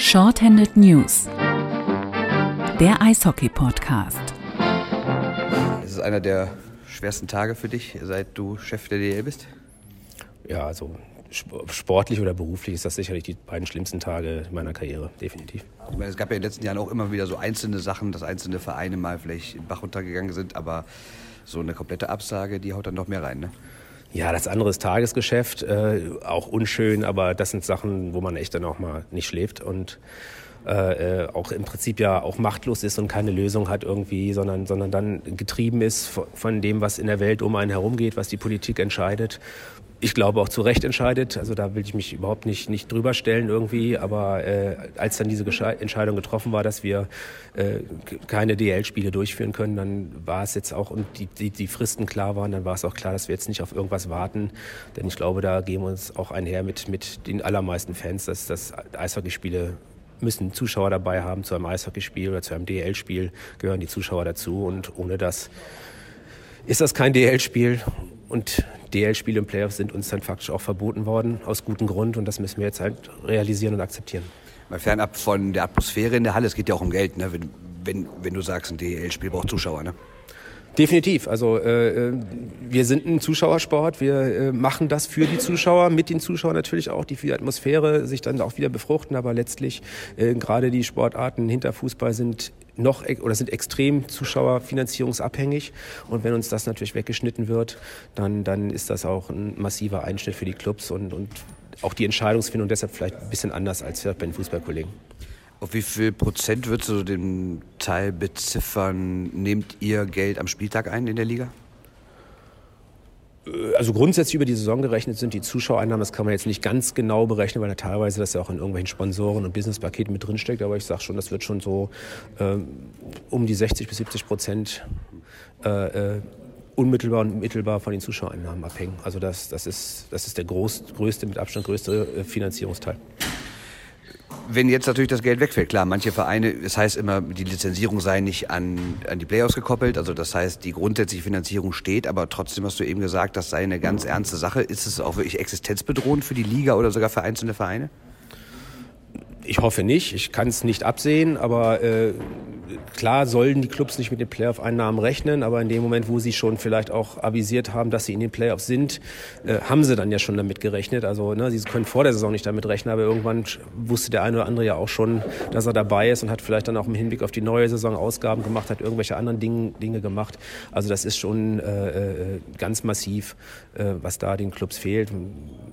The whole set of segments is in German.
Shorthanded News, der Eishockey-Podcast. Es ist einer der schwersten Tage für dich, seit du Chef der DL bist? Ja, also sportlich oder beruflich ist das sicherlich die beiden schlimmsten Tage meiner Karriere, definitiv. Ich meine, es gab ja in den letzten Jahren auch immer wieder so einzelne Sachen, dass einzelne Vereine mal vielleicht in den Bach runtergegangen sind, aber so eine komplette Absage, die haut dann noch mehr rein, ne? Ja, das andere ist Tagesgeschäft, äh, auch unschön, aber das sind Sachen, wo man echt dann auch mal nicht schläft. Und äh, äh auch im Prinzip ja auch machtlos ist und keine Lösung hat irgendwie, sondern, sondern dann getrieben ist von dem, was in der Welt um einen herum geht, was die Politik entscheidet ich glaube auch zu Recht entscheidet. Also da will ich mich überhaupt nicht, nicht drüber stellen irgendwie. Aber äh, als dann diese Entscheidung getroffen war, dass wir äh, keine DL-Spiele durchführen können, dann war es jetzt auch, und die, die, die Fristen klar waren, dann war es auch klar, dass wir jetzt nicht auf irgendwas warten. Denn ich glaube, da gehen wir uns auch einher mit, mit den allermeisten Fans, dass, dass Eishockeyspiele müssen Zuschauer dabei haben. Zu einem Eishockeyspiel oder zu einem DL-Spiel gehören die Zuschauer dazu. Und ohne das ist das kein DL-Spiel. Und DL-Spiele im Playoffs sind uns dann faktisch auch verboten worden, aus gutem Grund. Und das müssen wir jetzt halt realisieren und akzeptieren. Mal fernab von der Atmosphäre in der Halle, es geht ja auch um Geld, ne? wenn, wenn, wenn du sagst, ein DL-Spiel braucht Zuschauer. Ne? Definitiv. Also äh, äh, wir sind ein Zuschauersport. Wir äh, machen das für die Zuschauer, mit den Zuschauern natürlich auch, die für die Atmosphäre sich dann auch wieder befruchten. Aber letztlich äh, gerade die Sportarten hinter Fußball sind noch oder sind extrem zuschauerfinanzierungsabhängig. Und wenn uns das natürlich weggeschnitten wird, dann, dann ist das auch ein massiver Einschnitt für die Clubs und, und auch die Entscheidungsfindung deshalb vielleicht ein bisschen anders als bei den Fußballkollegen. Auf wie viel Prozent würdest du den Teil beziffern? Nehmt ihr Geld am Spieltag ein in der Liga? Also grundsätzlich über die Saison gerechnet sind die Zuschauereinnahmen, das kann man jetzt nicht ganz genau berechnen, weil da teilweise das ja auch in irgendwelchen Sponsoren und Businesspaketen mit drinsteckt. Aber ich sage schon, das wird schon so ähm, um die 60 bis 70 Prozent äh, äh, unmittelbar und mittelbar von den Zuschauereinnahmen abhängen. Also das, das, ist, das ist der groß, größte, mit Abstand größte äh, Finanzierungsteil wenn jetzt natürlich das Geld wegfällt, klar, manche Vereine, es das heißt immer, die Lizenzierung sei nicht an, an die Playoffs gekoppelt, also das heißt, die grundsätzliche Finanzierung steht, aber trotzdem hast du eben gesagt, das sei eine ganz ernste Sache. Ist es auch wirklich existenzbedrohend für die Liga oder sogar für einzelne Vereine? Ich hoffe nicht, ich kann es nicht absehen, aber äh, klar sollen die Clubs nicht mit den Playoff-Einnahmen rechnen, aber in dem Moment, wo sie schon vielleicht auch avisiert haben, dass sie in den Playoffs sind, äh, haben sie dann ja schon damit gerechnet. Also ne, sie können vor der Saison nicht damit rechnen, aber irgendwann wusste der eine oder andere ja auch schon, dass er dabei ist und hat vielleicht dann auch im Hinblick auf die neue Saison Ausgaben gemacht, hat irgendwelche anderen Dinge, Dinge gemacht. Also das ist schon äh, äh, ganz massiv, äh, was da den Clubs fehlt.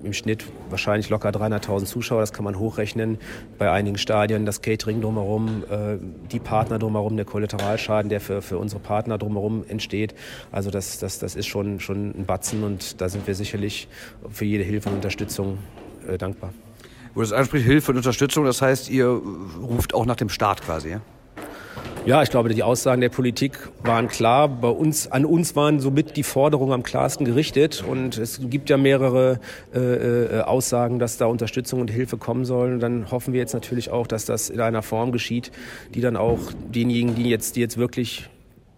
Im Schnitt wahrscheinlich locker 300.000 Zuschauer, das kann man hochrechnen. Bei einigen Stadien das Catering drumherum, äh, die Partner drumherum, der Kollateralschaden, der für, für unsere Partner drumherum entsteht. Also das, das, das ist schon, schon ein Batzen und da sind wir sicherlich für jede Hilfe und Unterstützung äh, dankbar. Wo das anspricht, Hilfe und Unterstützung, das heißt, ihr ruft auch nach dem Staat quasi, ja? Ja, ich glaube, die Aussagen der Politik waren klar. Bei uns, an uns waren somit die Forderungen am klarsten gerichtet. Und es gibt ja mehrere äh, äh, Aussagen, dass da Unterstützung und Hilfe kommen soll. Und dann hoffen wir jetzt natürlich auch, dass das in einer Form geschieht, die dann auch denjenigen, die jetzt, die jetzt wirklich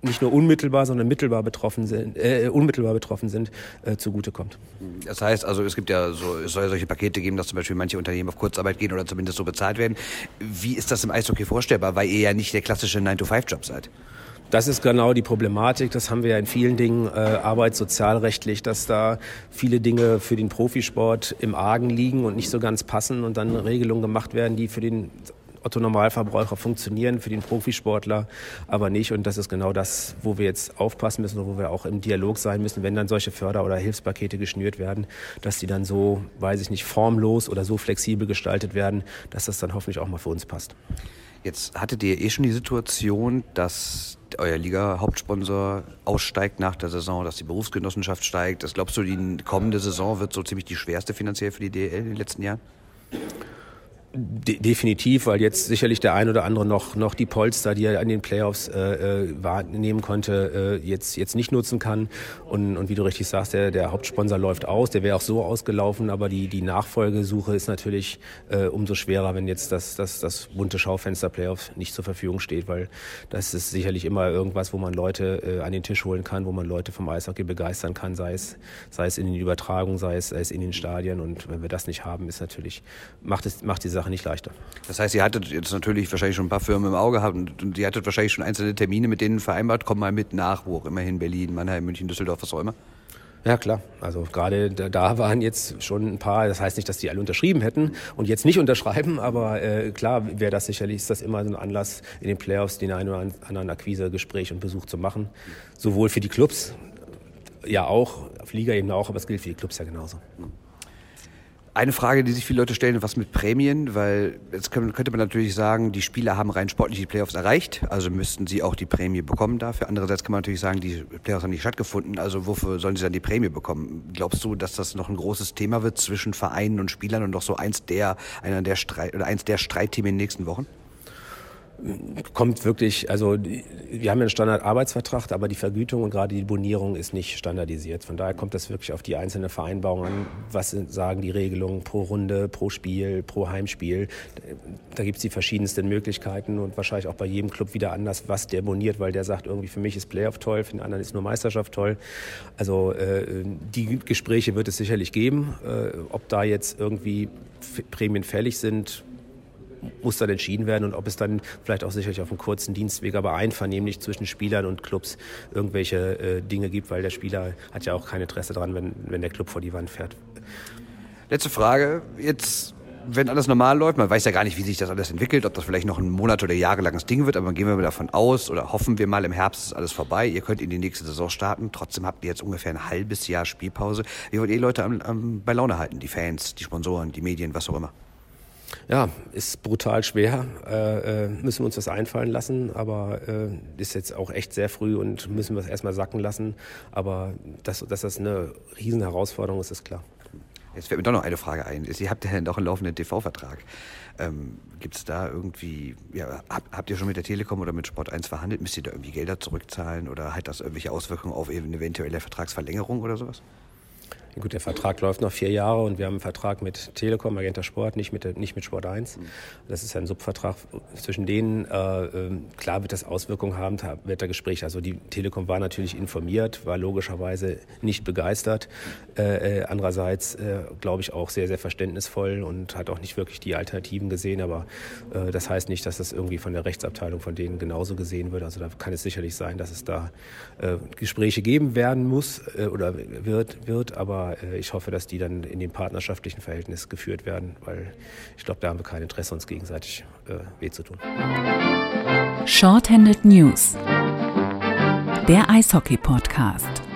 nicht nur unmittelbar, sondern mittelbar betroffen sind, äh, unmittelbar betroffen sind, äh, zugutekommt. Das heißt also, es gibt ja so, es soll ja solche Pakete geben, dass zum Beispiel manche Unternehmen auf Kurzarbeit gehen oder zumindest so bezahlt werden. Wie ist das im Eishockey vorstellbar, weil ihr ja nicht der klassische 9-to-5-Job seid? Das ist genau die Problematik. Das haben wir ja in vielen Dingen äh, arbeitssozialrechtlich, dass da viele Dinge für den Profisport im Argen liegen und nicht so ganz passen und dann Regelungen gemacht werden, die für den Otto-Normalverbraucher funktionieren, für den Profisportler aber nicht. Und das ist genau das, wo wir jetzt aufpassen müssen und wo wir auch im Dialog sein müssen, wenn dann solche Förder- oder Hilfspakete geschnürt werden, dass die dann so, weiß ich nicht, formlos oder so flexibel gestaltet werden, dass das dann hoffentlich auch mal für uns passt. Jetzt hattet ihr eh schon die Situation, dass euer Liga-Hauptsponsor aussteigt nach der Saison, dass die Berufsgenossenschaft steigt. Das glaubst du, die kommende Saison wird so ziemlich die schwerste finanziell für die DL in den letzten Jahren? De definitiv, weil jetzt sicherlich der ein oder andere noch, noch die Polster, die er an den Playoffs äh, äh, wahrnehmen konnte, äh, jetzt, jetzt nicht nutzen kann. Und, und wie du richtig sagst, der, der Hauptsponsor läuft aus, der wäre auch so ausgelaufen, aber die, die Nachfolgesuche ist natürlich äh, umso schwerer, wenn jetzt das, das, das bunte Schaufenster Playoffs nicht zur Verfügung steht, weil das ist sicherlich immer irgendwas, wo man Leute äh, an den Tisch holen kann, wo man Leute vom Eishockey begeistern kann, sei es, sei es in den Übertragungen, sei es, sei es in den Stadien. Und wenn wir das nicht haben, ist natürlich, macht, es, macht die Sache Sache nicht leichter. Das heißt, ihr hattet jetzt natürlich wahrscheinlich schon ein paar Firmen im Auge gehabt und ihr hattet wahrscheinlich schon einzelne Termine mit denen vereinbart. Komm mal mit nach, wo auch immer hin, Berlin, Mannheim, München, Düsseldorf, was auch immer. Ja, klar. Also gerade da waren jetzt schon ein paar, das heißt nicht, dass die alle unterschrieben hätten und jetzt nicht unterschreiben, aber äh, klar wäre das sicherlich, ist das immer so ein Anlass, in den Playoffs den einen oder anderen Akquise-Gespräch und Besuch zu machen. Sowohl für die Clubs, ja auch, auf Liga-Ebene auch, aber es gilt für die Clubs ja genauso. Eine Frage, die sich viele Leute stellen, was mit Prämien, weil jetzt könnte man natürlich sagen, die Spieler haben rein sportlich die Playoffs erreicht, also müssten sie auch die Prämie bekommen dafür. Andererseits kann man natürlich sagen, die Playoffs haben nicht stattgefunden, also wofür sollen sie dann die Prämie bekommen? Glaubst du, dass das noch ein großes Thema wird zwischen Vereinen und Spielern und doch so eins der, einer der Streit, oder eins der Streitthemen in den nächsten Wochen? Kommt wirklich, also wir haben ja einen Standardarbeitsvertrag, aber die Vergütung und gerade die Bonierung ist nicht standardisiert. Von daher kommt das wirklich auf die einzelne Vereinbarung an. Was sagen die Regelungen pro Runde, pro Spiel, pro Heimspiel? Da gibt es die verschiedensten Möglichkeiten und wahrscheinlich auch bei jedem Club wieder anders, was der boniert, weil der sagt, irgendwie für mich ist Playoff toll, für den anderen ist nur Meisterschaft toll. Also äh, die Gespräche wird es sicherlich geben. Äh, ob da jetzt irgendwie Prämien fällig sind, muss dann entschieden werden und ob es dann vielleicht auch sicherlich auf einem kurzen Dienstweg, aber einvernehmlich zwischen Spielern und Clubs irgendwelche äh, Dinge gibt, weil der Spieler hat ja auch kein Interesse daran, wenn, wenn der Club vor die Wand fährt. Letzte Frage. Jetzt, wenn alles normal läuft, man weiß ja gar nicht, wie sich das alles entwickelt, ob das vielleicht noch ein Monat oder jahrelanges Ding wird, aber gehen wir mal davon aus oder hoffen wir mal, im Herbst ist alles vorbei. Ihr könnt in die nächste Saison starten. Trotzdem habt ihr jetzt ungefähr ein halbes Jahr Spielpause. Wie wollt ihr Leute am, am, bei Laune halten? Die Fans, die Sponsoren, die Medien, was auch immer? Ja, ist brutal schwer. Äh, äh, müssen wir uns das einfallen lassen, aber äh, ist jetzt auch echt sehr früh und müssen wir es erstmal sacken lassen. Aber dass, dass das eine riesen Herausforderung ist, ist klar. Jetzt fällt mir doch noch eine Frage ein. Sie habt ja noch einen laufenden TV-Vertrag. Ähm, Gibt es da irgendwie, ja, habt, habt ihr schon mit der Telekom oder mit Sport 1 verhandelt? Müsst ihr da irgendwie Gelder zurückzahlen oder hat das irgendwelche Auswirkungen auf eine eventuelle Vertragsverlängerung oder sowas? Gut, der Vertrag läuft noch vier Jahre und wir haben einen Vertrag mit Telekom, Magenta Sport, nicht mit, nicht mit Sport 1. Das ist ein Subvertrag zwischen denen. Äh, ähm, klar wird das Auswirkungen haben, wird der Gespräch. Also die Telekom war natürlich informiert, war logischerweise nicht begeistert. Äh, äh, andererseits äh, glaube ich auch sehr, sehr verständnisvoll und hat auch nicht wirklich die Alternativen gesehen. Aber äh, das heißt nicht, dass das irgendwie von der Rechtsabteilung von denen genauso gesehen wird. Also da kann es sicherlich sein, dass es da äh, Gespräche geben werden muss oder wird, wird. Äh, ich hoffe, dass die dann in dem partnerschaftlichen Verhältnis geführt werden, weil ich glaube, da haben wir kein Interesse, uns gegenseitig äh, weh zu tun. Shorthanded News, der Eishockey-Podcast.